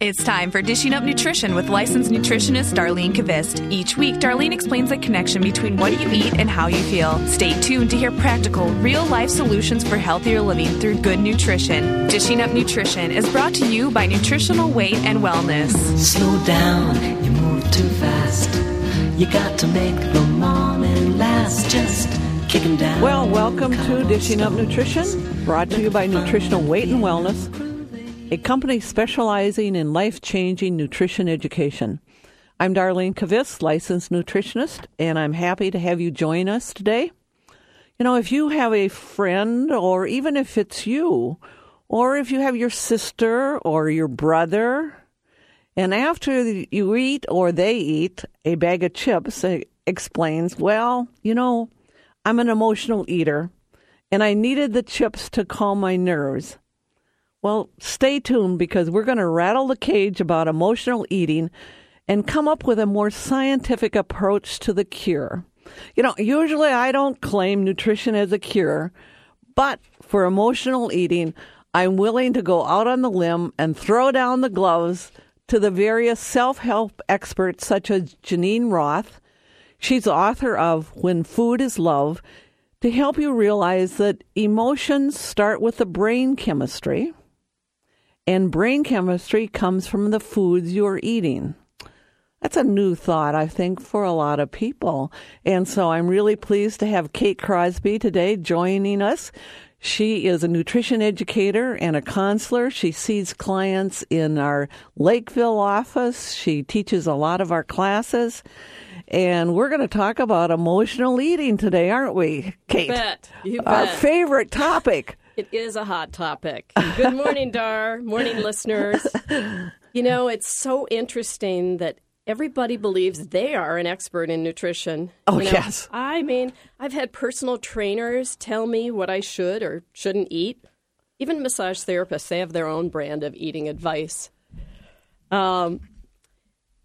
It's time for Dishing Up Nutrition with licensed nutritionist Darlene Kvist. Each week, Darlene explains the connection between what you eat and how you feel. Stay tuned to hear practical, real life solutions for healthier living through good nutrition. Dishing Up Nutrition is brought to you by Nutritional Weight and Wellness. Slow down, you move too fast. You got to make the morning last. Just kick 'em down. Well, welcome to Dishing Up Nutrition, brought to you by Nutritional Weight and Wellness, a company specializing in life changing nutrition education. I'm Darlene Kvist, licensed nutritionist, and I'm happy to have you join us today. You know, if you have a friend, or even if it's you, or if you have your sister or your brother, and after you eat or they eat a bag of chips, explains, well, you know, I'm an emotional eater and I needed the chips to calm my nerves. Well, stay tuned because we're going to rattle the cage about emotional eating and come up with a more scientific approach to the cure. You know, usually I don't claim nutrition as a cure, but for emotional eating, I'm willing to go out on the limb and throw down the gloves to the various self help experts such as Geneen Roth. She's author of When Food is Love to help you realize that emotions start with the brain chemistry and brain chemistry comes from the foods you're eating. That's a new thought, I think, for a lot of people. And so I'm really pleased to have Kate Crosby today joining us. She is a nutrition educator and a counselor. She sees clients in our Lakeville office. She teaches a lot of our classes. And we're going to talk about emotional eating today, aren't we, Kate? You bet. Our favorite topic. It is a hot topic. Good morning, Dar. Morning, listeners. You know, it's so interesting that everybody believes they are an expert in nutrition. Oh, You know, yes. I mean, I've had personal trainers tell me what I should or shouldn't eat. Even massage therapists, they have their own brand of eating advice. Um,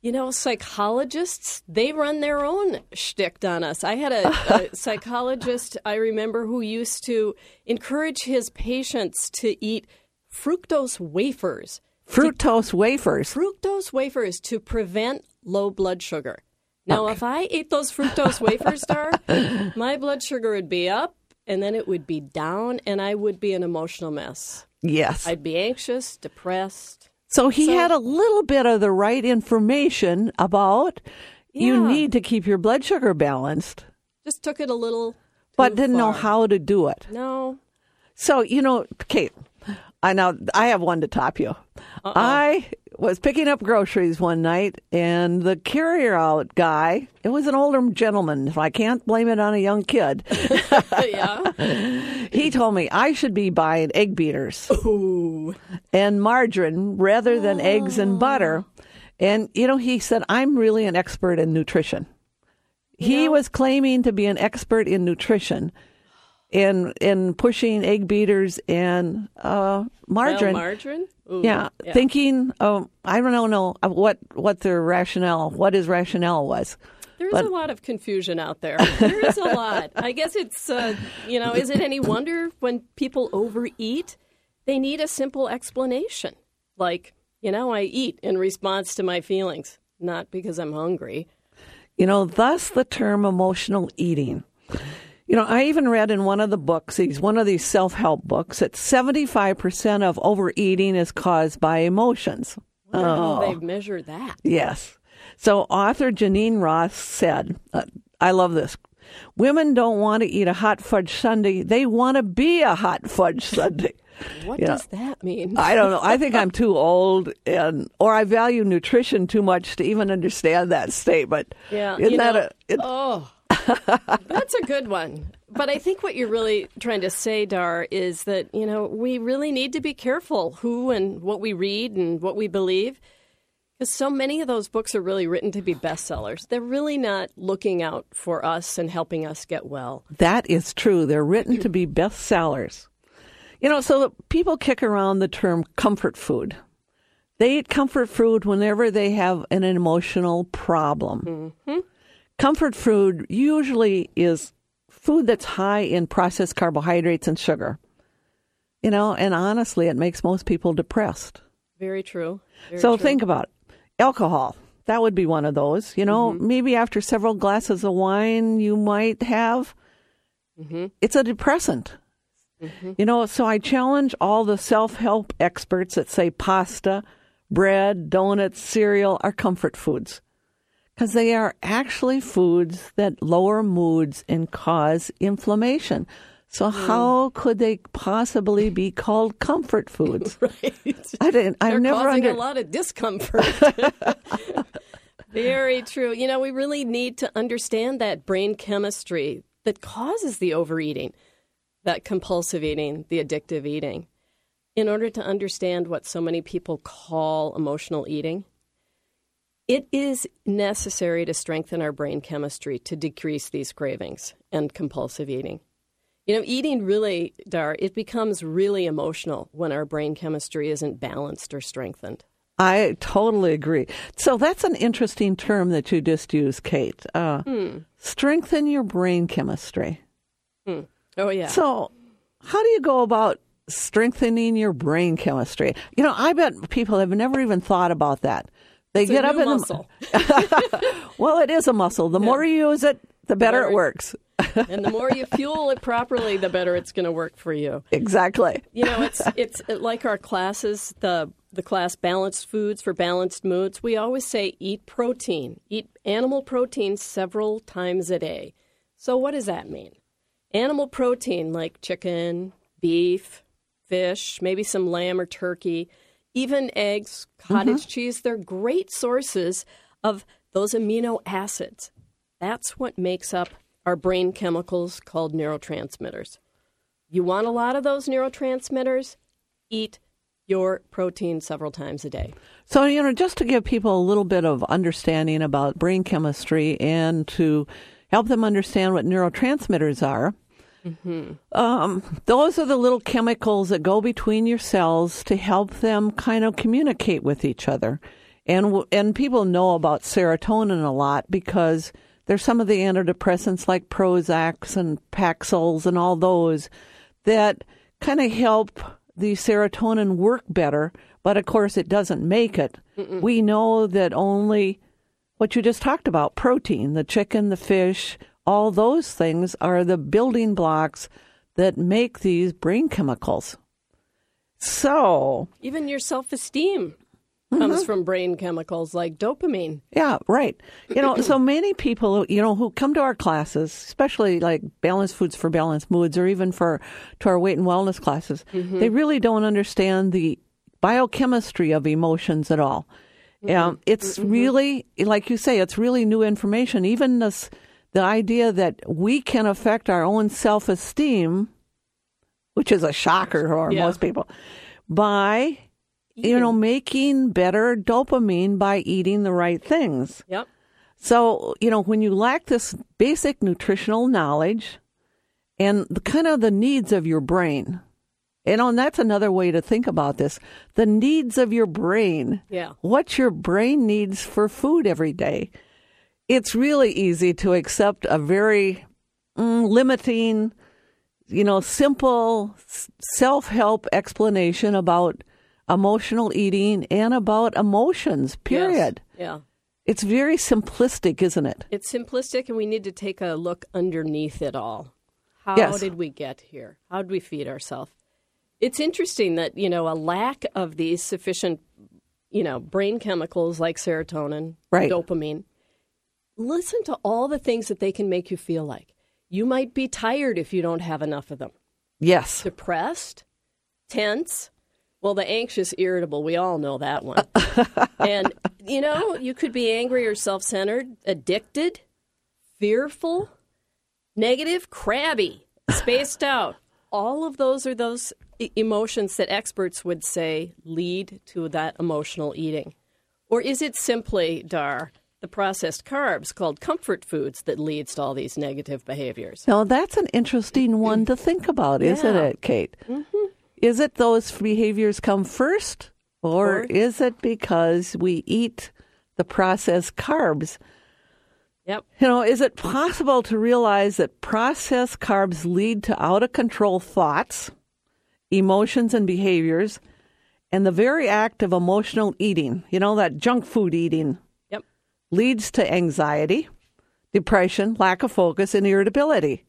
you know, psychologists, they run their own shtick on us. I had a, a psychologist I remember who used to encourage his patients to eat fructose wafers. Fructose wafers. Fructose wafers to prevent low blood sugar. Now, if I ate those fructose wafers, Dar, my blood sugar would be up and then it would be down and I would be an emotional mess. Yes. I'd be anxious, depressed. So he So- had a little bit of the right information about you need to keep your blood sugar balanced, Just took it a little. but didn't know how to do it. No. So, you know, Kate, I know I have one to top you. I was picking up groceries one night and the carrier out guy, it was an older gentleman, so I can't blame it on a young kid. yeah. he told me I should be buying egg beaters. Ooh. and margarine rather than eggs and butter. And, you know, he said, I'm really an expert in nutrition. He was claiming to be an expert in nutrition in in pushing egg beaters and uh, margarine. Well, margarine? Ooh. yeah, thinking, oh, I don't know, what what their rationale, what his rationale was. There's but- a lot of confusion out there. There is a lot. I guess it's, uh, you know, is it any wonder when people overeat? They need a simple explanation. Like, you know, I eat in response to my feelings, not because I'm hungry. You know, thus the term emotional eating. You know, I even read in one of the books, these one of these self help books, that seventy five percent of overeating is caused by emotions. Oh. they've measured that. Yes. So author Geneen Roth said, uh, I love this. Women don't want to eat a hot fudge sundae. They want to be a hot fudge sundae. What Yeah. does that mean? I don't know. I think I'm too old and or I value nutrition too much to even understand that statement. Yeah, Isn't you that know, a it, oh, that's a good one. But I think what you're really trying to say, Dar, is that you know we really need to be careful who and what we read and what we believe, because so many of those books are really written to be bestsellers. They're really not looking out for us and helping us get well. that is true. They're written to be bestsellers. You know, so people kick around the term comfort food. They eat comfort food whenever they have an emotional problem. Mm-hmm. Comfort food usually is food that's high in processed carbohydrates and sugar. You know, and honestly, it makes most people depressed. Very true. Very so true. think about it. Alcohol. That would be one of those. You know, Mm-hmm. maybe after several glasses of wine, you might have. Mm-hmm. It's a depressant. You know, so I challenge all the self help experts that say pasta, bread, donuts, cereal are comfort foods because they are actually foods that lower moods and cause inflammation. So Hmm. how could they possibly be called comfort foods? right. I didn't. I've They're never causing under, a lot of discomfort. Very true. You know, we really need to understand that brain chemistry that causes the overeating, that compulsive eating, the addictive eating, in order to understand what so many people call emotional eating. It is necessary to strengthen our brain chemistry to decrease these cravings and compulsive eating. You know, eating really, Dar, it becomes really emotional when our brain chemistry isn't balanced or strengthened. I totally agree. So that's an interesting term that you just used, Kate. Uh, Hmm. Strengthen your brain chemistry. Oh, yeah. So, how do you go about strengthening your brain chemistry? You know, I bet people have never even thought about that. They It's a get up in muscle. the well, it is a muscle. The more you use it, the better it it- works. and the more you fuel it properly, the better it's going to work for you. exactly. You know, it's it's like our classes, the the class balanced foods for balanced moods. We always say eat protein, eat animal protein several times a day. So what does that mean? Animal protein like chicken, beef, fish, maybe some lamb or turkey, even eggs, cottage mm-hmm. cheese, they're great sources of those amino acids. That's what makes up our brain chemicals called neurotransmitters. You want a lot of those neurotransmitters? Eat your protein several times a day. So, you know, just to give people a little bit of understanding about brain chemistry and to help them understand what neurotransmitters are, um, those are the little chemicals that go between your cells to help them kind of communicate with each other. And, and people know about serotonin a lot because there's some of the antidepressants like Prozacs and Paxils and all those that kind of help the serotonin work better, but of course it doesn't make it. We know that only what you just talked about protein, the chicken, the fish, all those things are the building blocks that make these brain chemicals. So, Even your self esteem comes mm-hmm. from brain chemicals like dopamine. Yeah, right. You know, so many people, you know, who come to our classes, especially like balanced foods for balanced moods or even for to our weight and wellness classes, mm-hmm. they really don't understand the biochemistry of emotions at all. Mm-hmm. Um, it's really, like you say, it's really new information. Even this, the idea that we can affect our own self esteem, which is a shocker for Yeah. most people, by you know making better dopamine by eating the right things. Yep. So, you know, when you lack this basic nutritional knowledge and the kind of the needs of your brain, you oh, know, and that's another way to think about this the needs of your brain. Yeah. What your brain needs for food every day. It's really easy to accept a very mm, limiting, you know, simple self help explanation about emotional eating and about emotions, period. Yes. Yeah. It's very simplistic, isn't it? It's simplistic, and we need to take a look underneath it all. How Yes. did we get here? How did we feed ourselves? It's interesting that, you know, a lack of these sufficient, you know, brain chemicals like serotonin, Right. dopamine, listen to all the things that they can make you feel like. You might be tired if you don't have enough of them. Yes. Depressed, tense, well, the anxious, irritable, we all know that one. and, you know, you could be angry or self centered, addicted, fearful, negative, crabby, spaced out. All of those are those e- emotions that experts would say lead to that emotional eating. Or is it simply, Dar, the processed carbs called comfort foods that leads to all these negative behaviors? Now, that's an interesting one to think about, isn't Yeah. it, Kate? Mm-hmm. Is it those behaviors come first, or Or- is it because we eat the processed carbs? Yep. You know, is it possible to realize that processed carbs lead to out of control thoughts, emotions, and behaviors? And the very act of emotional eating, you know, that junk food eating. Leads to anxiety, depression, lack of focus, and irritability.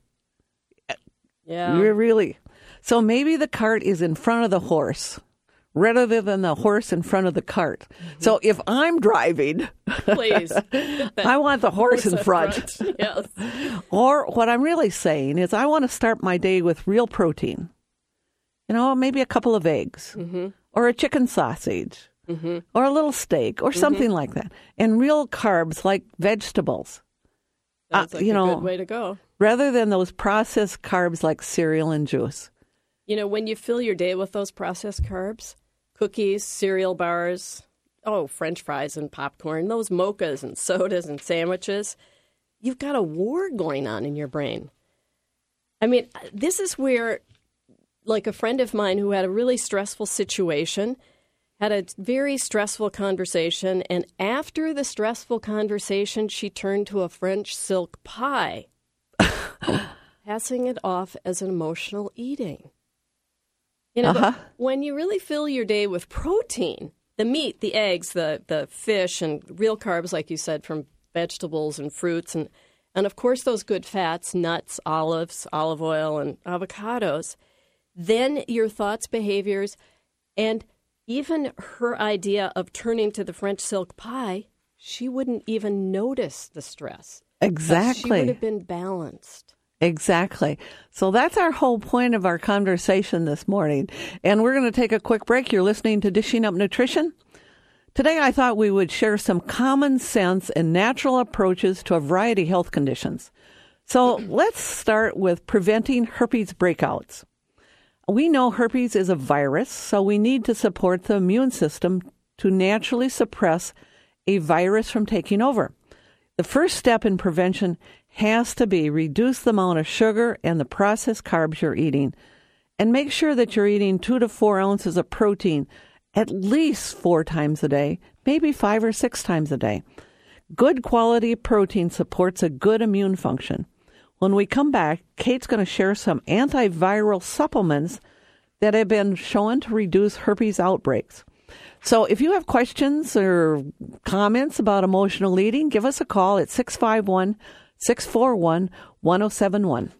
Yeah. Really. So maybe the cart is in front of the horse rather than the horse in front of the cart. Mm-hmm. So if I'm driving, Please. I want the horse in front. yes. Or what I'm really saying is, I want to start my day with real protein. You know, maybe a couple of eggs, mm-hmm. or a chicken sausage, or a little steak, or something like that, and real carbs like vegetables, Sounds Uh, like you a know- good way to go. rather than those processed carbs like cereal and juice. You know, when you fill your day with those processed carbs, cookies, cereal bars, oh, french fries and popcorn, those mochas and sodas and sandwiches, you've got a war going on in your brain. I mean, this is where, like a friend of mine who had a really stressful situation, had a very stressful conversation, and after the stressful conversation, she turned to a French silk pie, passing it off as an emotional eating. You know, Uh-huh. when you really fill your day with protein, the meat, the eggs, the the fish, and real carbs, like you said, from vegetables and fruits, and and of course those good fats, nuts, olives, olive oil, and avocados, then your thoughts, behaviors, and even her idea of turning to the French silk pie, she wouldn't even notice the stress. Exactly. She would have been balanced. Exactly. So that's our whole point of our conversation this morning. And we're going to take a quick break. You're listening to Dishing Up Nutrition. Today, I thought we would share some common sense and natural approaches to a variety of health conditions. So let's start with preventing herpes breakouts. We know herpes is a virus, so we need to support the immune system to naturally suppress a virus from taking over. The first step in prevention has to be reduce the amount of sugar and the processed carbs you're eating and make sure that you're eating two to four ounces of protein at least four times a day, maybe five or six times a day. Good quality protein supports a good immune function. When we come back, Kate's going to share some antiviral supplements that have been shown to reduce herpes outbreaks. So if you have questions or comments about emotional eating, give us a call at 651 641 1071.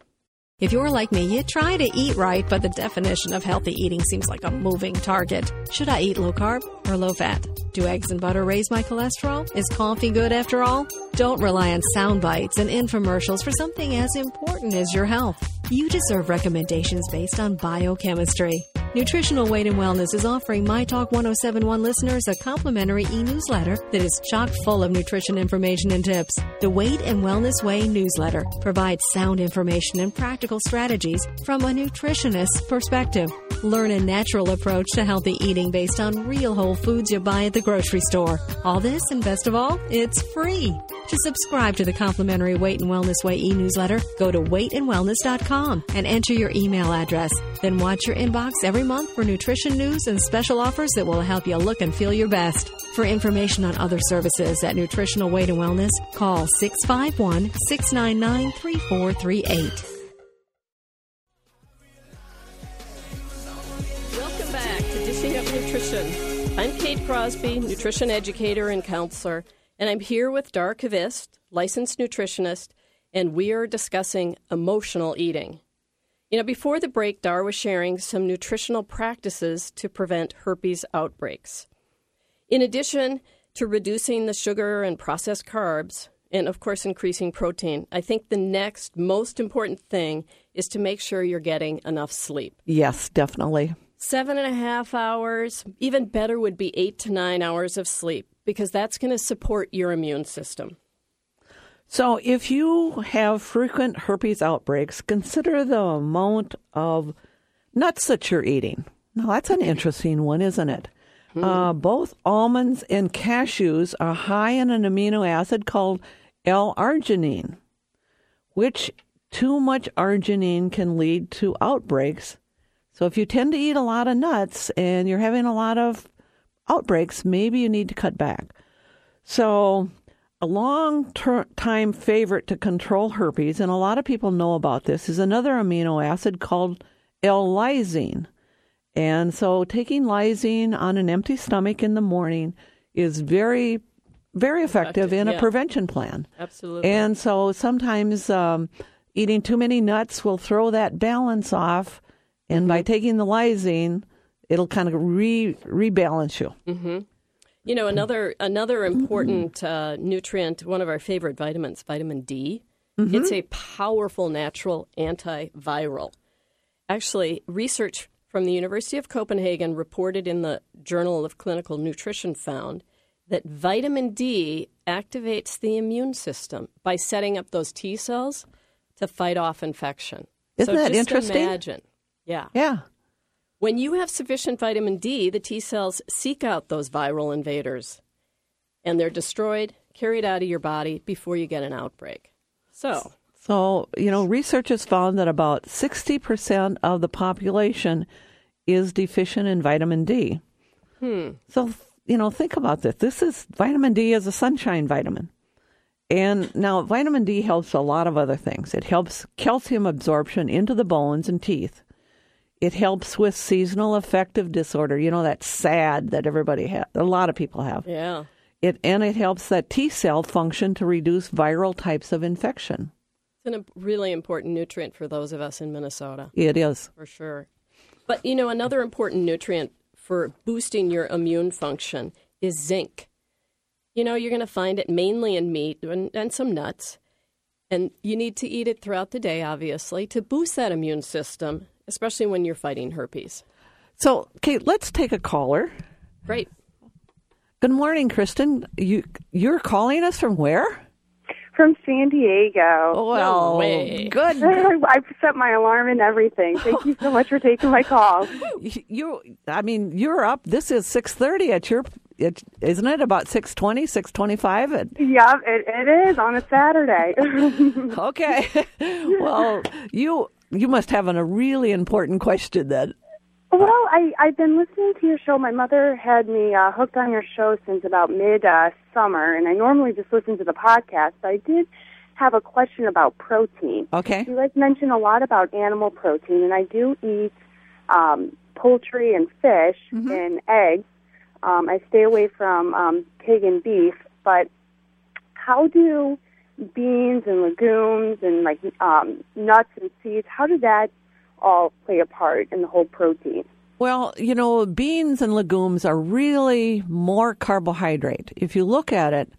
If you're like me, you try to eat right, but the definition of healthy eating seems like a moving target. Should I eat low carb or low fat? Do eggs and butter raise my cholesterol? Is coffee good after all? Don't rely on sound bites and infomercials for something as important as your health. You deserve recommendations based on biochemistry. Nutritional Weight and Wellness is offering My Talk 1071 listeners a complimentary e newsletter that is chock full of nutrition information and tips. The Weight and Wellness Way newsletter provides sound information and practical strategies from a nutritionist's perspective. Learn a natural approach to healthy eating based on real whole foods you buy at the grocery store. All this, and best of all, it's free. To subscribe to the complimentary Weight and Wellness Way e-newsletter, go to weightandwellness.com and enter your email address. Then watch your inbox every month for nutrition news and special offers that will help you look and feel your best. For information on other services at Nutritional Weight and Wellness, call 651 699 3438. Welcome back to Dishing Up Nutrition. I'm Kate Crosby, nutrition educator and counselor, and I'm here with Dar Kvist, licensed nutritionist, and we are discussing emotional eating. You know, before the break, Dar was sharing some nutritional practices to prevent herpes outbreaks. In addition to reducing the sugar and processed carbs, and of course increasing protein, I think the next most important thing is to make sure you're getting enough sleep Yes, definitely. seven and a half hours. Even better would be eight to nine hours of sleep because that's going to support your immune system. So, if you have frequent herpes outbreaks, consider the amount of nuts that you're eating. Now, that's an interesting one, isn't it? Uh, both almonds and cashews are high in an amino acid called L-arginine, which too much arginine can lead to outbreaks. So, if you tend to eat a lot of nuts and you're having a lot of outbreaks, maybe you need to cut back. So, a long ter- time favorite to control herpes, and a lot of people know about this, is another amino acid called L-lysine. And so taking lysine on an empty stomach in the morning is very, very effective, Effective, in a prevention plan. Absolutely. And so sometimes um, eating too many nuts will throw that balance off. And by taking the lysine, it'll kind of re rebalance you. You know, another another important uh, nutrient, one of our favorite vitamins, vitamin D. It's a powerful natural antiviral. Actually, research from the University of Copenhagen reported in the Journal of Clinical Nutrition found that vitamin D activates the immune system by setting up those T cells to fight off infection. Isn't so that just interesting? Imagine, yeah. Yeah. When you have sufficient vitamin D, the T cells seek out those viral invaders and they're destroyed, carried out of your body before you get an outbreak. So, So, you know, research has found that about 60% of the population is deficient in vitamin D. Hmm. So, you know, think about this. This is vitamin D is a sunshine vitamin. And now vitamin D helps a lot of other things. It helps calcium absorption into the bones and teeth. It helps with seasonal affective disorder, you know, that SAD that everybody has, a lot of people have. yeah. It and it helps that T cell function to reduce viral types of infection. It's a really important nutrient for those of us in Minnesota, It is. for sure. But, you know, another important nutrient for boosting your immune function is zinc. You know, you're going to find it mainly in meat and, and some nuts. And you need to eat it throughout the day, obviously, to boost that immune system, especially when you're fighting herpes. So, Kate, let's take a caller. Great. Good morning, Kristen. You you're calling us from where? From San Diego. Oh, well, way. good. I've set my alarm and everything. Thank you so much for taking my call. You, I mean, you're up. This is six thirty at your. It, isn't it about 620, 625? At, Yep, it, it is on a Saturday. okay. well, you you must have an, a really important question then. well, I, I've been listening to your show. My mother had me uh, hooked on your show since about mid uh, summer, and I normally just listen to the podcast. But I did have a question about protein. Okay. You guys mentioned a lot about animal protein, and I do eat um, poultry and fish and eggs. Um, I stay away from um, pig and beef, but how do beans and legumes and like um, nuts and seeds? How do that all play a part in the whole protein? Well, you know, beans and legumes are really more carbohydrate. If you look at it,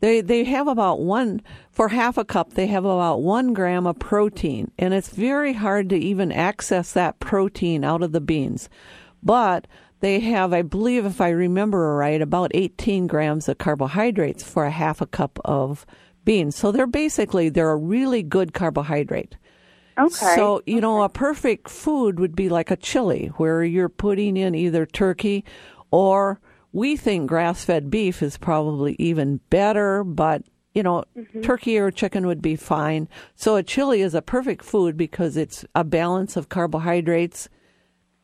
they they have about one for half a cup. They have about one gram of protein, and it's very hard to even access that protein out of the beans. But they have, I believe, if I remember right, about 18 grams of carbohydrates for a half a cup of beans. So they're basically they're a really good carbohydrate. Okay. So, you know, a perfect food would be like a chili where you're putting in either turkey or we think grass fed beef is probably even better, but, you know, mm-hmm. turkey or chicken would be fine. So a chili is a perfect food because it's a balance of carbohydrates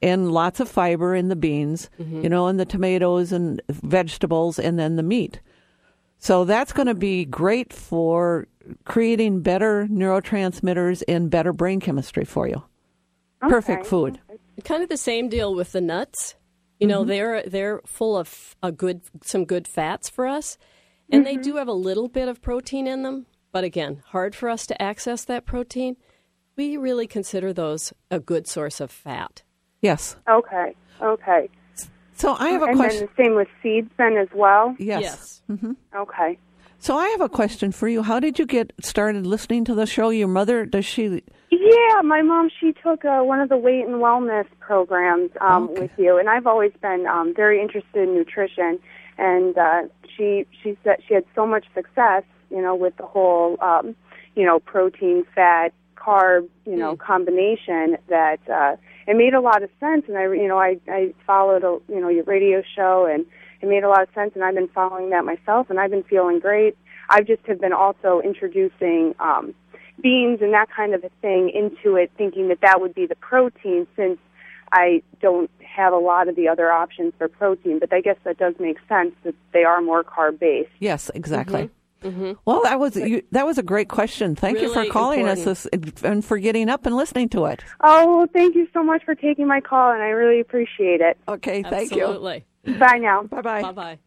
and lots of fiber in the beans, mm-hmm. you know, and the tomatoes and vegetables and then the meat. So that's going to be great for creating better neurotransmitters and better brain chemistry for you. Perfect food. Kind of the same deal with the nuts. You know, mm-hmm. they're they're full of a good some good fats for us, and they do mm-hmm. have a little bit of protein in them. But again, hard for us to access that protein. We really consider those a good source of fat. Yes. Okay. Okay. So I have a and question. then the same with seeds then as well. Yes. Okay. So I have a question for you. How did you get started listening to the show? Your mother, does she? Yeah, my mom she took uh, one of the weight and wellness programs um, Okay. with you, and I've always been um, very interested in nutrition. And uh, she she said she had so much success, you know, with the whole um, you know protein, fat, carb, you know, combination that uh, it made a lot of sense. And I you know I I followed a, you know your radio show and it made a lot of sense, and I've been following that myself, and I've been feeling great. I've just have been also introducing. Um, beans and that kind of a thing into it, thinking that that would be the protein since I don't have a lot of the other options for protein. But I guess that does make sense that they are more carb based. Yes, exactly. Well, that was you, that was a great question. Thank you for calling important. us this, and for getting up and listening to it. Oh, well, thank you so much for taking my call, and I really appreciate it. Okay, thank you. Bye now. Bye bye. Bye bye.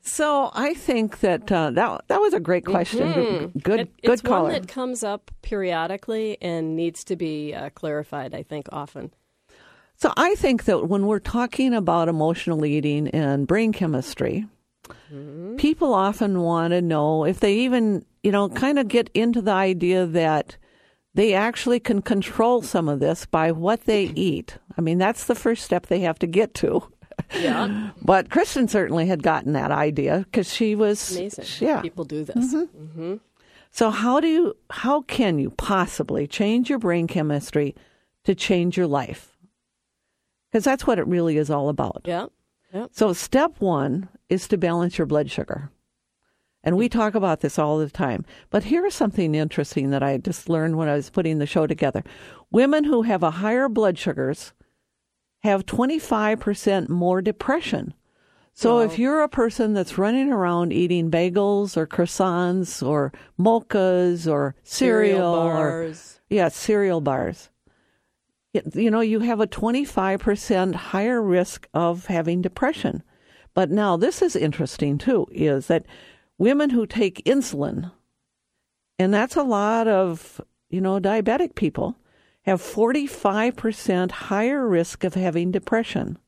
So I think that uh, that that was a great question. Good, good, It, good it's caller. one that comes up periodically and needs to be uh, clarified. I think often. So I think that when we're talking about emotional eating and brain chemistry, people often want to know if they even, you know, kind of get into the idea that they actually can control some of this by what they eat. I mean, that's the first step they have to get to. Yeah, But Kristen certainly had gotten that idea because she was amazing. Yeah. people do this. Mm-hmm. Mm-hmm. So how do you how can you possibly change your brain chemistry to change your life? Because that's what it really is all about. Yeah, yeah. So step 1 is to balance your blood sugar. And we talk about this all the time. But here's something interesting that I just learned when I was putting the show together. Women who have a higher blood sugars have 25% more depression. So if you're a person that's running around eating bagels or croissants or mochas or cereal, or bars. yeah, cereal bars. You know, you have a 25% higher risk of having depression. But now this is interesting too is that women who take insulin and that's a lot of, you know, diabetic people have 45% higher risk of having depression.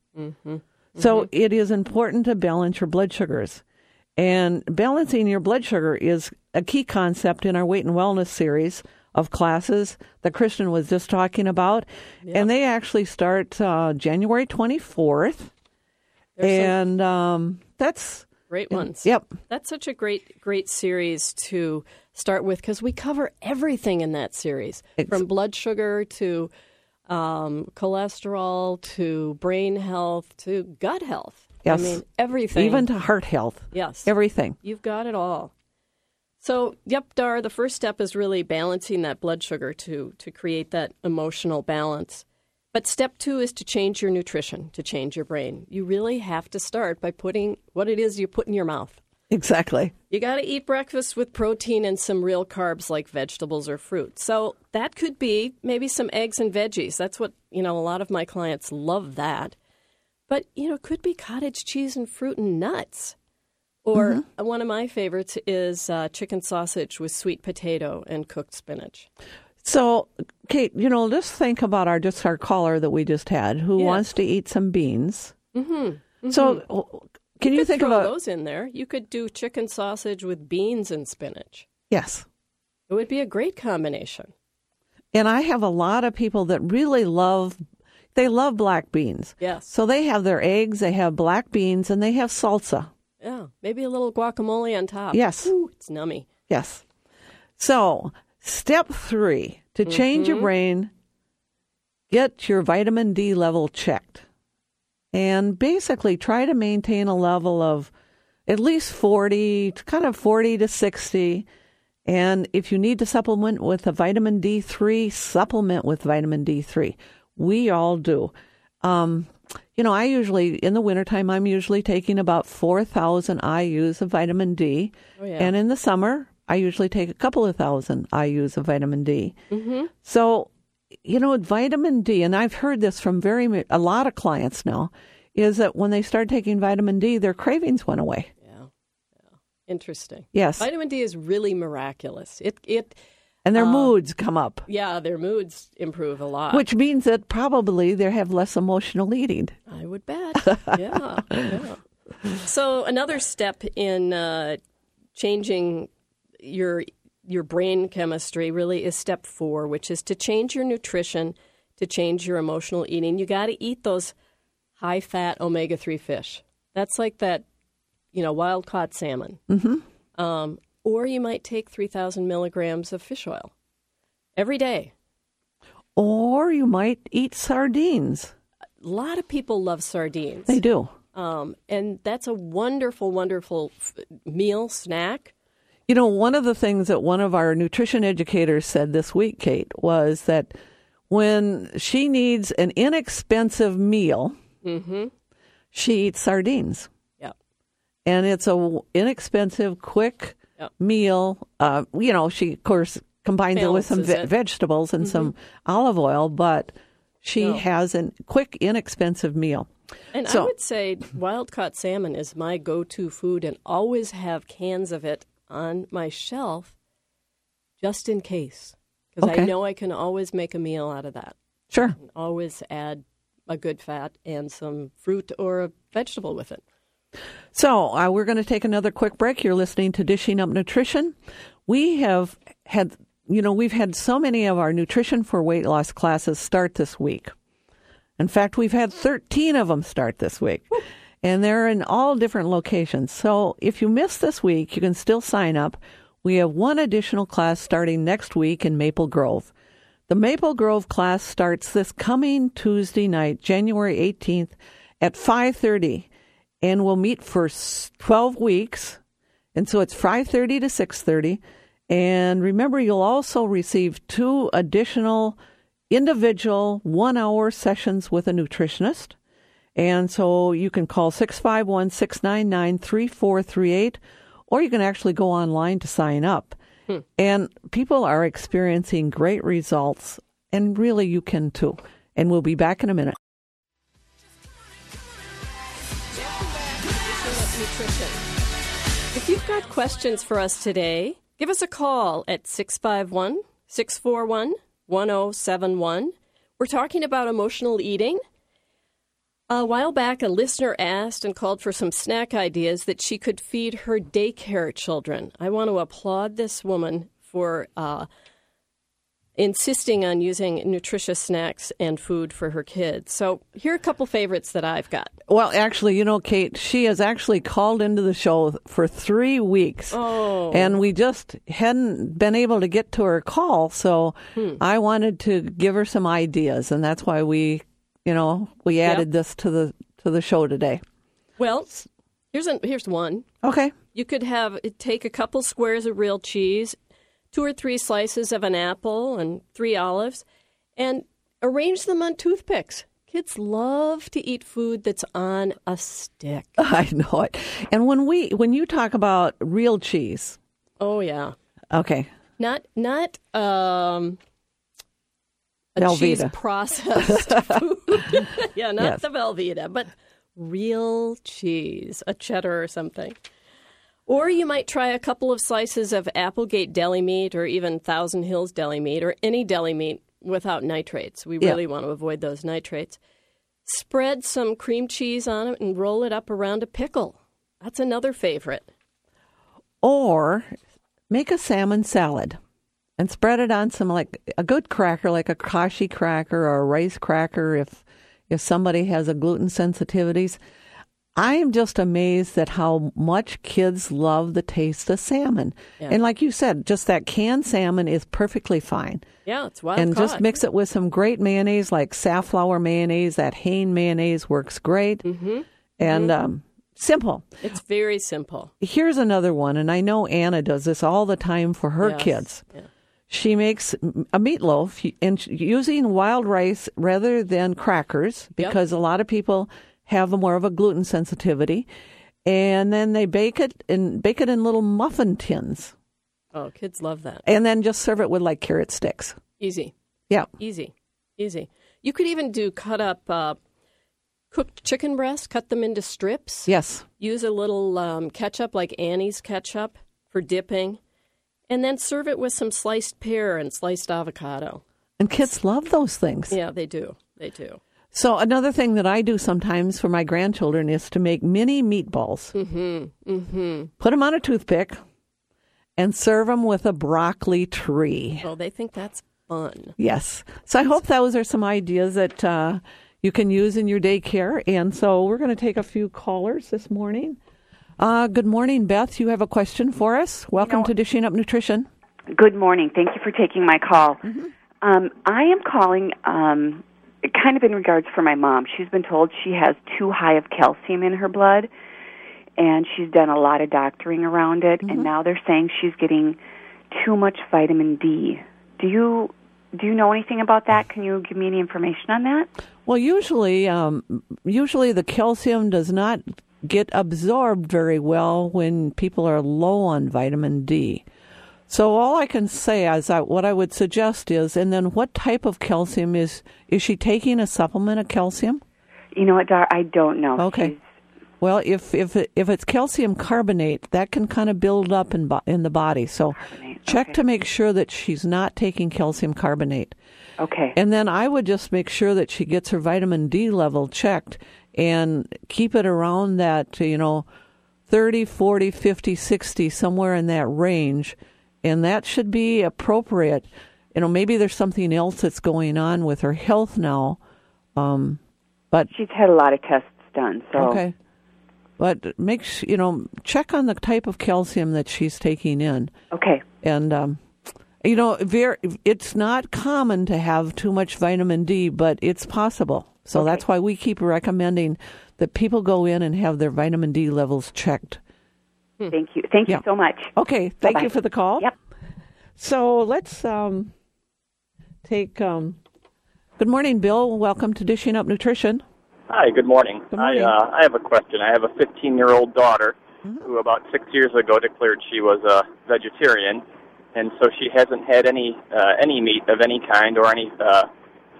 So it is important to balance your blood sugars. And balancing your blood sugar is a key concept in our weight and wellness series of classes that Kristen was just talking about. And they actually start uh, January 24th. And um, that's, Great ones. yep. That's such a great, great series to start with because we cover everything in that series Ex- from blood sugar to um, cholesterol to brain health to gut health. Yes. I mean, everything. Even to heart health. yes. Everything. You've got it all. So, yep, Dar, the first step is really balancing that blood sugar to to create that emotional balance. But step 2 is to change your nutrition, to change your brain. You really have to start by putting what it is you put in your mouth. Exactly. You got to eat breakfast with protein and some real carbs like vegetables or fruit. So that could be maybe some eggs and veggies. That's what, you know, a lot of my clients love that. But, you know, it could be cottage cheese and fruit and nuts. Or one of my favorites is uh, chicken sausage with sweet potato and cooked spinach. So, Kate, you know, just think about our just our caller that we just had who Yes. wants to eat some beans. Mm-hmm. So, can you, could think about those in there. You could do chicken sausage with beans and spinach. yes? It would be a great combination. And I have a lot of people that really love they love black beans. Yes. So they have their eggs, they have black beans, and they have salsa. Yeah. Maybe a little guacamole on top. Yes. Ooh, it's nummy. Yes. So, step three to change your brain, get your vitamin D level checked. And basically try to maintain a level of at least 40, kind of 40 to 60. And if you need to supplement with a vitamin D3, supplement with vitamin D3. We all do. Um, you know, I usually, in the wintertime, I'm usually taking about 4,000 IUs of vitamin D. Oh, yeah. And in the summer, I usually take a couple of thousand IUs of vitamin D. Mm-hmm. So, you know, vitamin D, and I've heard this from very a lot of clients now, is that when they start taking vitamin D, their cravings went away. Yeah. yeah. Interesting. Yes, Vitamin D is really miraculous. It it and their moods come up, yeah, their moods improve a lot. which means that probably they have less emotional eating. I would bet. yeah. yeah. So another step in uh, changing your your brain chemistry really is step four, which is to change your nutrition, to change your emotional eating. You got to eat those high fat omega three fish. That's like that, you know, wild caught salmon. Mm-hmm. Um, or you might take three thousand milligrams of fish oil every day. Or you might eat sardines. A lot of people love sardines. They do. Um, and that's a wonderful, wonderful f- meal snack. You know, one of the things that one of our nutrition educators said this week, Kate, was that when she needs an inexpensive meal, she eats sardines. Yeah. And it's a inexpensive, quick, Yep. meal. Uh, you know, she of course combines it with some ve- it. vegetables and some olive oil, but she No. has a quick, inexpensive meal. And I would say wild caught salmon is my go to food and always have cans of it on my shelf just in case. Because Okay. I know I can always make a meal out of that. Sure. Always add a good fat and some fruit or a vegetable with it. So uh, we're going to take another quick break. You're listening to Dishing Up Nutrition. We have had, you know, we've had so many of our nutrition for weight loss classes start this week. In fact, we've had 13 of them start this week. And they're in all different locations. So if you missed this week, you can still sign up. We have one additional class starting next week in Maple Grove. The Maple Grove class starts this coming Tuesday night, January 18th at 5:30 and we'll meet for 12 weeks. And so it's 5:30 to 6:30. And remember you'll also receive two additional individual 1-hour sessions with a nutritionist. And so you can call 651-699-3438 or you can actually go online to sign up. Hmm. And people are experiencing great results and really you can too. And we'll be back in a minute. If you've got questions for us today, give us a call at 651 641 1071. We're talking about emotional eating. A while back, a listener asked and called for some snack ideas that she could feed her daycare children. I want to applaud this woman for uh, insisting on using nutritious snacks and food for her kids. So, here are a couple favorites that I've got. Well, actually, you know, Kate, she has actually called into the show for three weeks. Oh. And we just hadn't been able to get to her call. So Hmm. I wanted to give her some ideas. And that's why we, you know, we added this to the to the show today. Well, here's a, here's one. Okay. You could have take a couple squares of real cheese, two or three slices of an apple, and three olives, and arrange them on toothpicks. Kids love to eat food that's on a stick. I know it. And when we when you talk about real cheese, Oh yeah, okay. not not um Velveeta. cheese processed food. yeah, not Yes. the Velveeta, but real cheese, a cheddar or something. Or you might try a couple of slices of Applegate deli meat or even Thousand Hills deli meat or any deli meat without nitrates. We Yeah. really want to avoid those nitrates. Spread some cream cheese on it and roll it up around a pickle. That's another favorite. Or make a salmon salad and spread it on some like a good cracker, like a Kashi cracker or a rice cracker if if somebody has a gluten sensitivities. I am just amazed at how much kids love the taste of salmon. Yeah. And like you said, just that canned salmon is perfectly fine. Yeah, it's wild and just mix it with some great mayonnaise like safflower mayonnaise. That Hain mayonnaise works great. Mm-hmm. And um, simple. It's very simple. Here's another one, and I know Anna does this all the time for her Yes. kids. Yeah. She makes a meatloaf and using wild rice rather than crackers because a lot of people have a more of a gluten sensitivity. And then they bake it and bake it in little muffin tins, Oh, kids love that. and then just serve it with like carrot sticks. Easy. Yeah, Easy, easy. You could even do cut up uh, cooked chicken breasts, cut them into strips. yes, Use a little um, ketchup, like Annie's ketchup, for dipping, and then serve it with some sliced pear and sliced avocado. and kids love those things. Yeah, they do. They do. So another thing that I do sometimes for my grandchildren is to make mini meatballs. Mm-hmm. Mm-hmm. Put them on a toothpick and serve them with a broccoli tree. Oh, they think that's fun. Yes. So I hope those are some ideas that uh, you can use in your daycare. And so we're going to take a few callers this morning. Uh, good morning, Beth. You have a question for us. Welcome to Dishing Up Nutrition. Good morning. Thank you for taking my call. Um, I am calling um, kind of in regards for my mom. She's been told she has too high of calcium in her blood, and she's done a lot of doctoring around it, and now they're saying she's getting too much vitamin D. Do you do you know anything about that? Can you give me any information on that? Well, usually, um, usually the calcium does not get absorbed very well when people are low on vitamin D. So all I can say is I, what I would suggest is, and then what type of calcium is is she taking a supplement of calcium? You know what, Dar? I don't know. Okay. She's- Well, if if if it's calcium carbonate, that can kind of build up in in the body. So Carbonate, check okay. to make sure that she's not taking calcium carbonate. Okay. And then I would just make sure that she gets her vitamin D level checked and keep it around that, you know, 30, 40, 50, 60, somewhere in that range. And that should be appropriate. You know, maybe there's something else that's going on with her health now. Um, but She's had a lot of tests done, so Okay. But make you know check on the type of calcium that she's taking in, okay. and um, you know, very it's not common to have too much vitamin D, but it's possible. So that's why we keep recommending that people go in and have their vitamin D levels checked. Thank you. Thank Yeah. you so much. Okay, thank Bye-bye. you for the call. Yep. So let's um, take. Um, good morning, Bill. Welcome to Dishing Up Nutrition. Hi, good morning. Good morning. I uh, I have a question. I have a 15 year old daughter who about six years ago declared she was a vegetarian, and so she hasn't had any uh, any meat of any kind or any uh,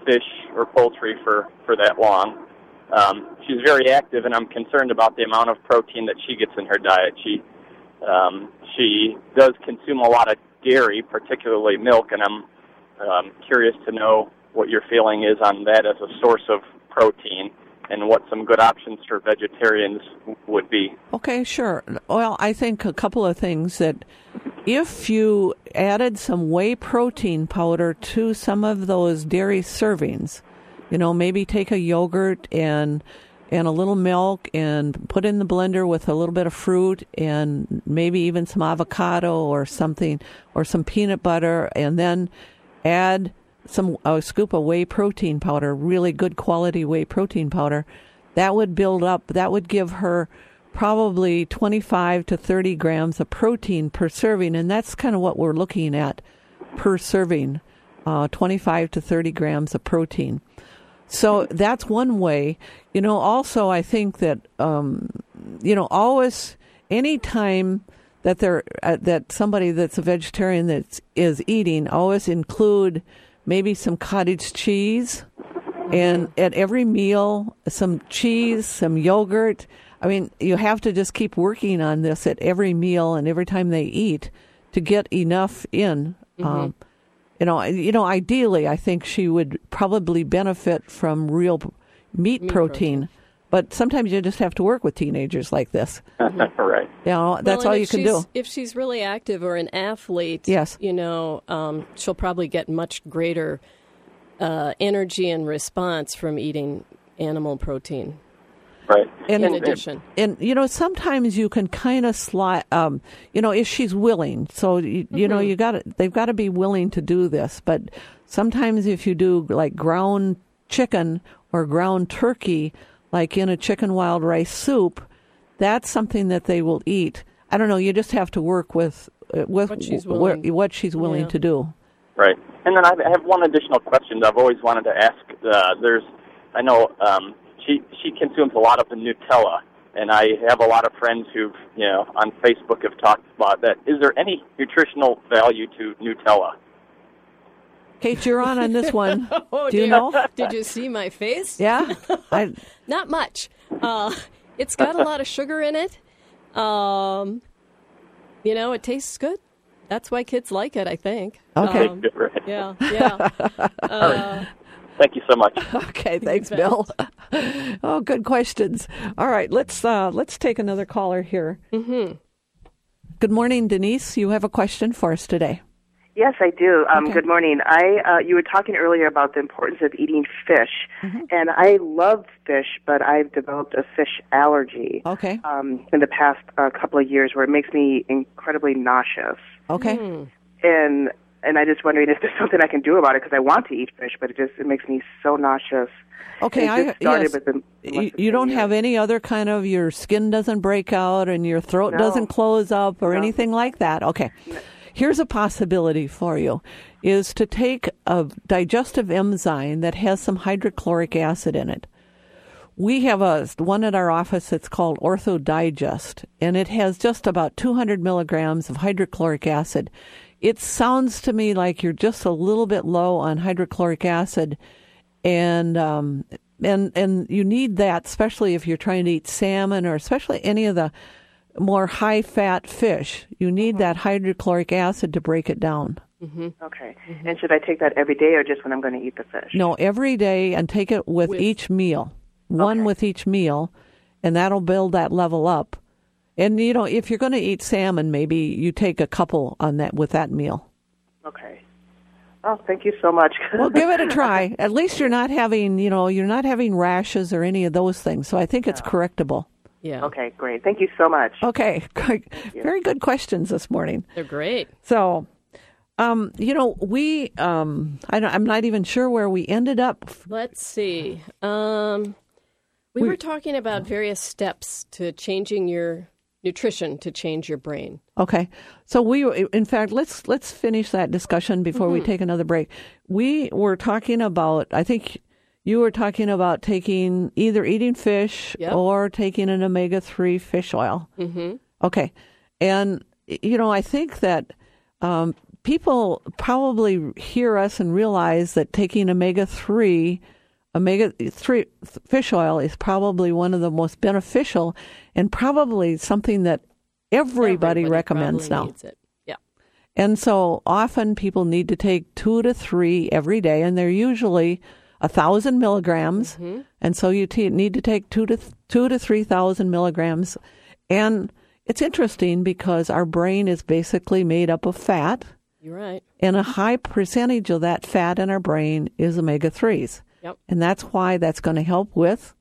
fish or poultry for for that long. Um, she's very active, and I'm concerned about the amount of protein that she gets in her diet. She um, she does consume a lot of dairy, particularly milk, and I'm um, curious to know what your feeling is on that as a source of protein and what some good options for vegetarians would be. Okay, sure. Well, I think a couple of things that if you added some whey protein powder to some of those dairy servings, you know, maybe take a yogurt and and a little milk and put in the blender with a little bit of fruit and maybe even some avocado or something or some peanut butter and then add some a scoop of whey protein powder, really good quality whey protein powder. That would build up. That would give her probably 25 to 30 grams of protein per serving, and that's kind of what we're looking at per serving, uh, 25 to 30 grams of protein. So that's one way. You know, also I think that um, you know always anytime that they're uh, that somebody that's a vegetarian that is eating always include maybe some cottage cheese and at every meal some cheese some yogurt i mean you have to just keep working on this at every meal and every time they eat to get enough in um, you know you know ideally i think she would probably benefit from real meat, protein, but sometimes you just have to work with teenagers like this right. you know that's Well, all you can do If she's really active or an athlete, Yes. you know, um, she'll probably get much greater uh, energy and response from eating animal protein. Right. And- in addition, and you know sometimes you can kind of slide um you know if she's willing so you, you know you got to they've got to be willing to do this but sometimes if you do like ground chicken or ground turkey like in a chicken wild rice soup that's something that they will eat i don't know you just have to work with uh, with What she's wh- willing. what she's willing Yeah. to do Right. And then I have one additional question that I've always wanted to ask. Uh, there's, I know um, she she consumes a lot of the Nutella, and I have a lot of friends who've, you know, on Facebook have talked about that. Is there any nutritional value to Nutella? kate you're on on this one oh, do you dear. know Did you see my face? yeah i Not much. Uh, it's got a lot of sugar in it. Um, you know, it tastes good. That's why kids like it. I think. Okay. Um, yeah. Yeah. Uh, Thank you so much. Okay, thanks, bet. Bill. oh, good questions. All right, let's uh, let's take another caller here. Mm-hmm. Good morning, Denise. You have a question for us today. Yes, I do. Um, Okay. Good morning. I uh, you were talking earlier about the importance of eating fish, Mm-hmm. and I love fish, but I've developed a fish allergy Okay. um, in the past uh, couple of years, where it makes me incredibly nauseous. Okay. And and I just wondering if there's something I can do about it because I want to eat fish, but it just it makes me so nauseous. Okay. I yes. with the You, you don't have any other kind of your skin doesn't break out and your throat No. doesn't close up or No. anything like that. Okay. Here's a possibility for you is to take a digestive enzyme that has some hydrochloric acid in it. we have a one at our office that's called Ortho Digest, and it has just about 200 milligrams of hydrochloric acid. It sounds to me like you're just a little bit low on hydrochloric acid, and um, and and you need that, especially if you're trying to eat salmon or especially any of the more high fat fish. You need uh-huh. that hydrochloric acid to break it down. Mm-hmm. Okay. Mm-hmm. And should I take that every day or just when I'm going to eat the fish? No, every day and take it with, With- each meal. One Okay. with each meal, and that'll build that level up. And you know, if you're going to eat salmon, maybe you take a couple on that with that meal. Okay. Oh, thank you so much. Well, give it a try. At least you're not having, you know, you're not having rashes or any of those things. So I think it's correctable. Yeah. okay, great. Thank you so much. Okay, very good questions this morning. They're great. So, um, you know, we, um, I don't, I'm not even sure where we ended up. Let's see. Um, we, were talking about various steps to changing your nutrition to change your brain. Okay, so we, in fact, let's let's finish that discussion before we take another break. We were talking about, I think you were talking about taking either eating fish Yep. or taking an omega three fish oil. Mm-hmm. Okay, and you know, I think that um, people probably hear us and realize that taking omega three omega 3 fish oil is probably one of the most beneficial and probably something that everybody, recommends now. Needs it. Yeah. And so often people need to take two to three every day, and they're usually a thousand milligrams. Mm-hmm. And so you t- need to take two to th- two to three thousand milligrams. And it's interesting because our brain is basically made up of fat, You're right. and a high percentage of that fat in our brain is omega threes. Yep. And that's why that's going to help with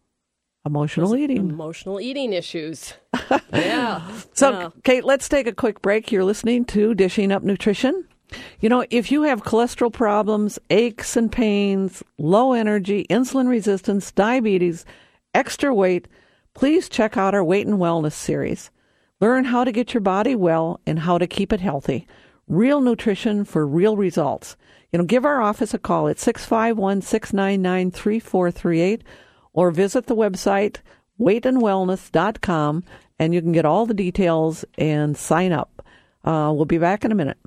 emotional eating. Emotional eating issues. yeah. So, Yeah. Kate, let's take a quick break. You're listening to Dishing Up Nutrition. You know, if you have cholesterol problems, aches and pains, low energy, insulin resistance, diabetes, extra weight, please check out our Weight and Wellness series. Learn how to get your body well and how to keep it healthy. Real nutrition for real results. You know, give our office a call at 651 699 3438 or visit the website weightandwellness.com and you can get all the details and sign up. Uh, we'll be back in a minute.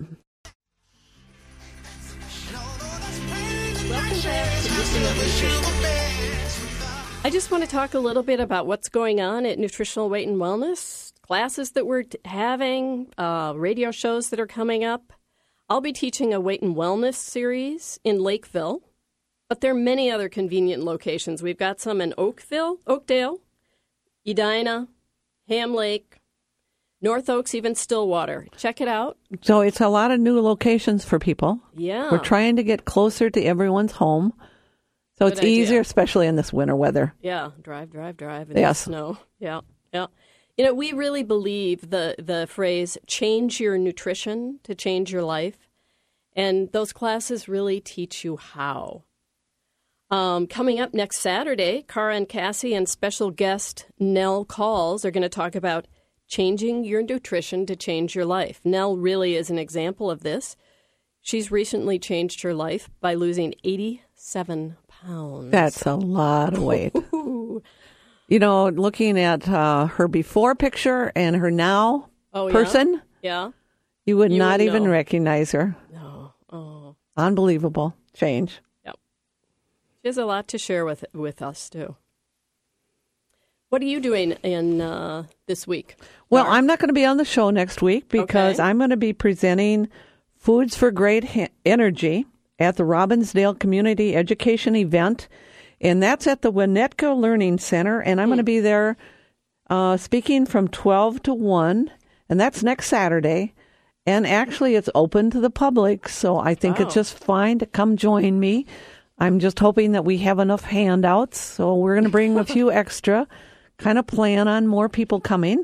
I just want to talk a little bit about what's going on at Nutritional Weight and Wellness, classes that we're having, uh, radio shows that are coming up. I'll be teaching a weight and wellness series in Lakeville, but there are many other convenient locations. We've got some in Oakville, Oakdale, Edina, Ham Lake, North Oaks, even Stillwater. Check it out. So it's a lot of new locations for people. Yeah. We're trying to get closer to everyone's home. So Good it's idea. easier, especially in this winter weather. Yeah, drive, drive, drive in Yes. the snow. Yeah, yeah. You know, we really believe the the phrase "change your nutrition to change your life," and those classes really teach you how. Um, coming up next Saturday, Cara and Cassie and special guest Nell Calls are going to talk about changing your nutrition to change your life. Nell really is an example of this. She's recently changed her life by losing 87 pounds. That's a lot of weight. you know, looking at uh, her before picture and her now Oh, person, Yeah. you would You not would even know. recognize her. No. Oh. Unbelievable change. Yep. She has a lot to share with with us too. What are you doing in uh, this week? Well, I'm not going to be on the show next week because Okay. I'm going to be presenting Foods for Great Energy at the Robbinsdale Community Education event, and that's at the Winnetka Learning Center, and I'm going to be there uh, speaking from 12 to 1, and that's next Saturday. And actually, it's open to the public, so I think Wow. it's just fine to come join me. I'm just hoping that we have enough handouts, so we're going to bring a few extra. Kind of plan on more people coming.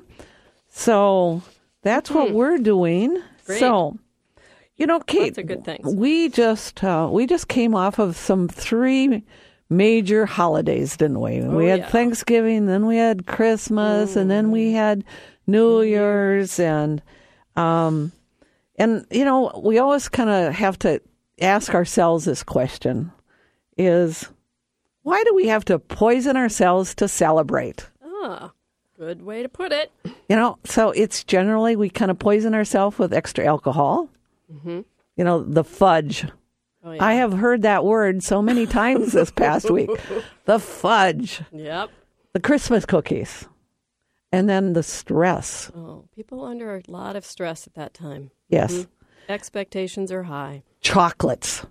So that's what we're doing. Hmm. Great. So, you know, Kate, Lots good things. we just uh, we just came off of some three major holidays, didn't we? we had Oh, yeah. Mm. Thanksgiving, then we had Christmas, and then we had New Year's, and um, and you know, we always kind of have to ask ourselves this question: Is Why do we have to poison ourselves to celebrate? Ah, good way to put it. You know, so it's generally we kind of poison ourselves with extra alcohol. Mm-hmm. You know, the fudge. Oh, yeah. I have heard that word so many times this past week. The fudge, Yep. the Christmas cookies, and then the stress. Oh, people under a lot of stress at that time. Yes, Mhm. Expectations are high. chocolates.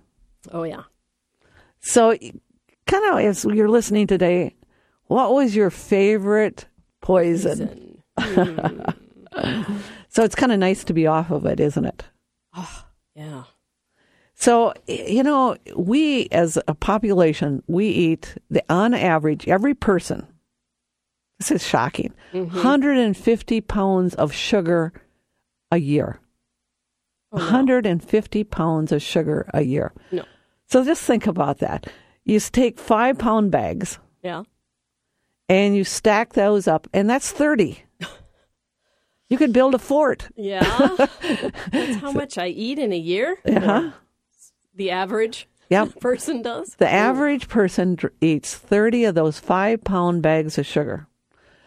Oh yeah. So, kind of as you're listening today, what was your favorite poison? so it's kind of nice to be off of it, isn't it? Yeah. So, you know, we as a population, we eat the on average every person. This is shocking. 150 pounds of sugar a year. 150 pounds of sugar a year. No. So just think about that. You take 5 pound bags Yeah. and you stack those up and that's 30. You could build a fort. Yeah. That's how much I eat in a year. Uh-huh. The average Yep. person does. The average person dr- eats 30 of those 5 pound bags of sugar.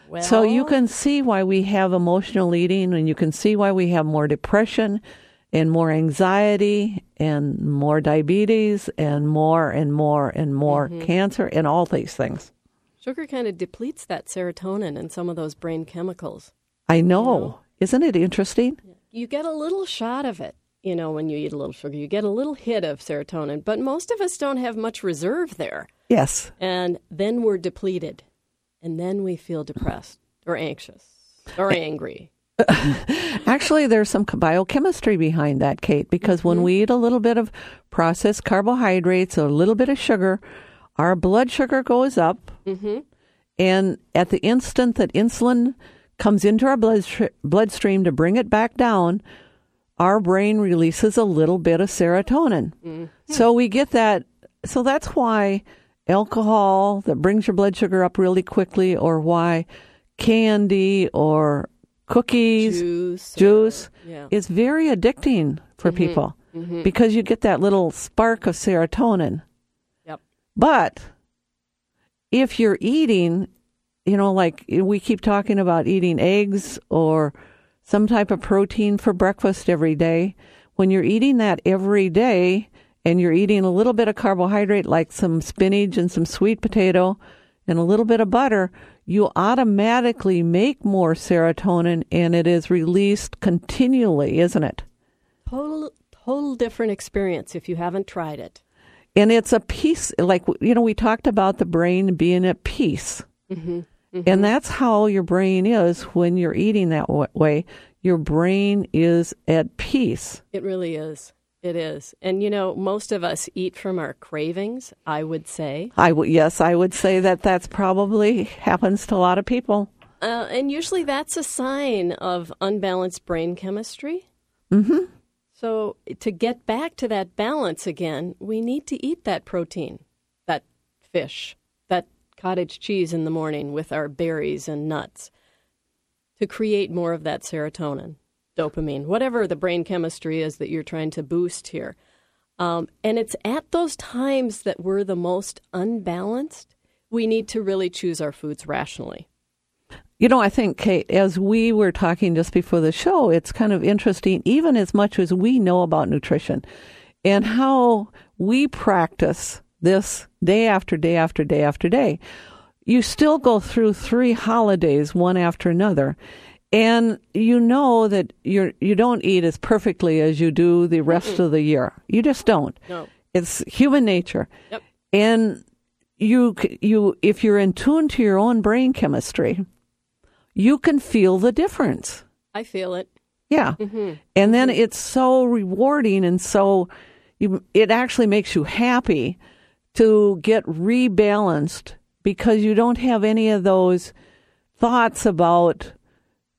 Well, So you can see why we have emotional eating and you can see why we have more depression and more anxiety and more diabetes and more and more and more Mm-hmm. cancer and all these things. sugar kind of depletes that serotonin and some of those brain chemicals. I know. Isn't it interesting? You get a little shot of it, you know, when you eat a little sugar. You get a little hit of serotonin, but most of us don't have much reserve there. Yes. And then we're depleted. And then we feel depressed or anxious or angry. Actually, there's some biochemistry behind that, Kate, because when we eat a little bit of processed carbohydrates or a little bit of sugar, our blood sugar goes up. Mm-hmm. And at the instant that insulin comes into our blood bloodstream to bring it back down, our brain releases a little bit of serotonin. Mm-hmm. So we get that. So that's why alcohol that brings your blood sugar up really quickly, or why candy or cookies, Juice. or- yeah. is very addicting for mm-hmm. people mm-hmm. because you get that little spark of serotonin. Yep. But if you're eating, you know, like we keep talking about eating eggs or some type of protein for breakfast every day, when you're eating that every day and you're eating a little bit of carbohydrate like some spinach and some sweet potato and a little bit of butter, you automatically make more serotonin and it is released continually, isn't it? Total, total different experience if you haven't tried it. and it's a peace like you know we talked about the brain being at peace mm-hmm. And that's how your brain is when you're eating that way your brain is at peace It really is. It is. And you know, most of us eat from our cravings, I would say. i w- yes i would say that that's probably happens to a lot of people Uh, and usually that's a sign of unbalanced brain chemistry. Mm-hmm. So to get back to that balance again, we need to eat that protein, that fish, cottage cheese in the morning with our berries and nuts to create more of that serotonin, dopamine, whatever the brain chemistry is that you're trying to boost here. Um, and it's at those times that we're the most unbalanced. We need to really choose our foods rationally. You know, I think, Kate, as we were talking just before the show, it's kind of interesting, even as much as we know about nutrition and how we practice this day after day after day after day. You still go through three holidays, one after another, and you know that you're, you don't eat as perfectly as you do the rest of the year. You just don't. No. It's human nature. Yep. And you, you, if you're in tune to your own brain chemistry, you can feel the difference. I feel it. Yeah. Mm-hmm. And then mm-hmm. it's so rewarding and so you, it actually makes you happy to get rebalanced because you don't have any of those thoughts about,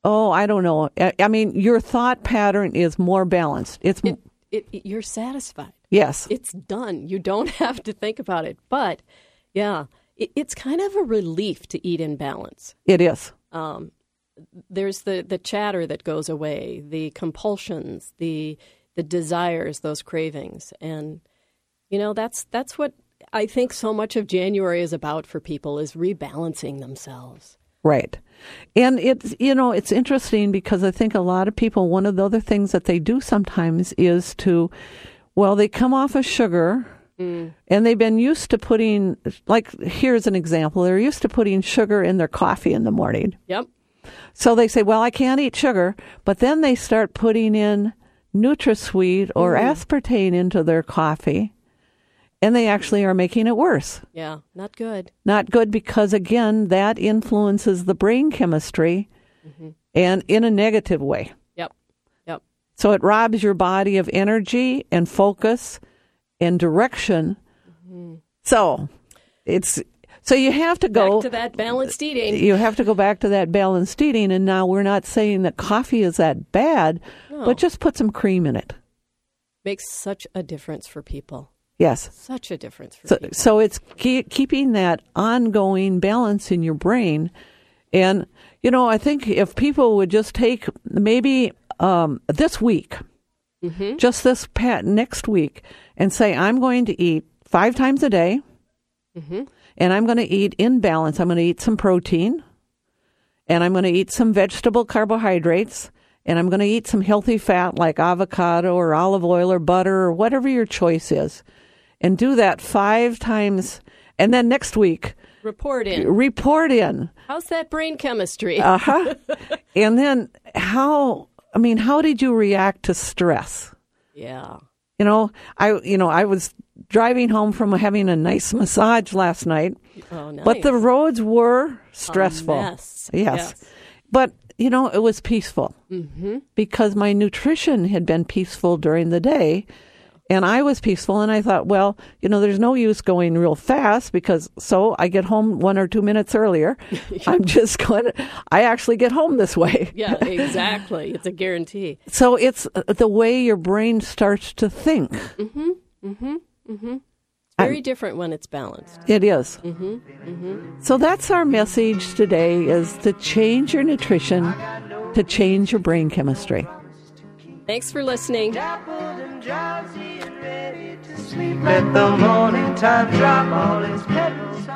oh, I don't know. I, I mean, your thought pattern is more balanced. It's, It, it, it- you're satisfied. yes. It's done. You don't have to think about it. But yeah, it, it's kind of a relief to eat in balance. It is. Um, there's the, the chatter that goes away, the compulsions, the the desires, those cravings, and you know that's that's what I think so much of January is about for people is rebalancing themselves. Right. And it's, you know, it's interesting because I think a lot of people, one of the other things that they do sometimes is to, well, they come off of sugar mm. and they've been used to putting, like, here's an example. They're used to putting sugar in their coffee in the morning. Yep. So they say, well, I can't eat sugar. But then they start putting in NutraSweet or mm. aspartame into their coffee. And they actually are making it worse. Yeah, not good. Not good because, again, that influences the brain chemistry mm-hmm. and in a negative way. Yep. Yep. So it robs your body of energy and focus and direction. Mm-hmm. So it's so you have to go Back to that balanced eating. you have to go back to that balanced eating and now we're not saying that coffee is that bad, No. but just put some cream in it. Makes such a difference for people. Yes. Such a difference for So, people. so it's ke- keeping that ongoing balance in your brain. And, you know, I think if people would just take maybe um, this week, just this pat next week, and say, I'm going to eat five times a day, and I'm going to eat in balance. I'm going to eat some protein, and I'm going to eat some vegetable carbohydrates, and I'm going to eat some healthy fat like avocado or olive oil or butter or whatever your choice is. And do that five times. And then next week, Report in. report in. How's that brain chemistry? Uh huh. and then how, I mean, how did you react to stress? yeah. You know, I, you know, I was driving home from having a nice massage last night, Oh, nice. but the roads were stressful. Yes. Yes. But, you know, it was peaceful Mm-hmm. because my nutrition had been peaceful during the day and I was peaceful. And I thought, well, you know, there's no use going real fast because so I get home one or two minutes earlier. I'm just going to, I actually get home this way. Yeah, exactly. it's a guarantee. So it's uh, the way your brain starts to think. Mm-hmm. Mm-hmm. Mm-hmm. Very different when it's balanced. It is. Mm-hmm. So that's our message today is to change your nutrition, to change your brain chemistry. Thanks for listening. Let the morning time drop all its petals.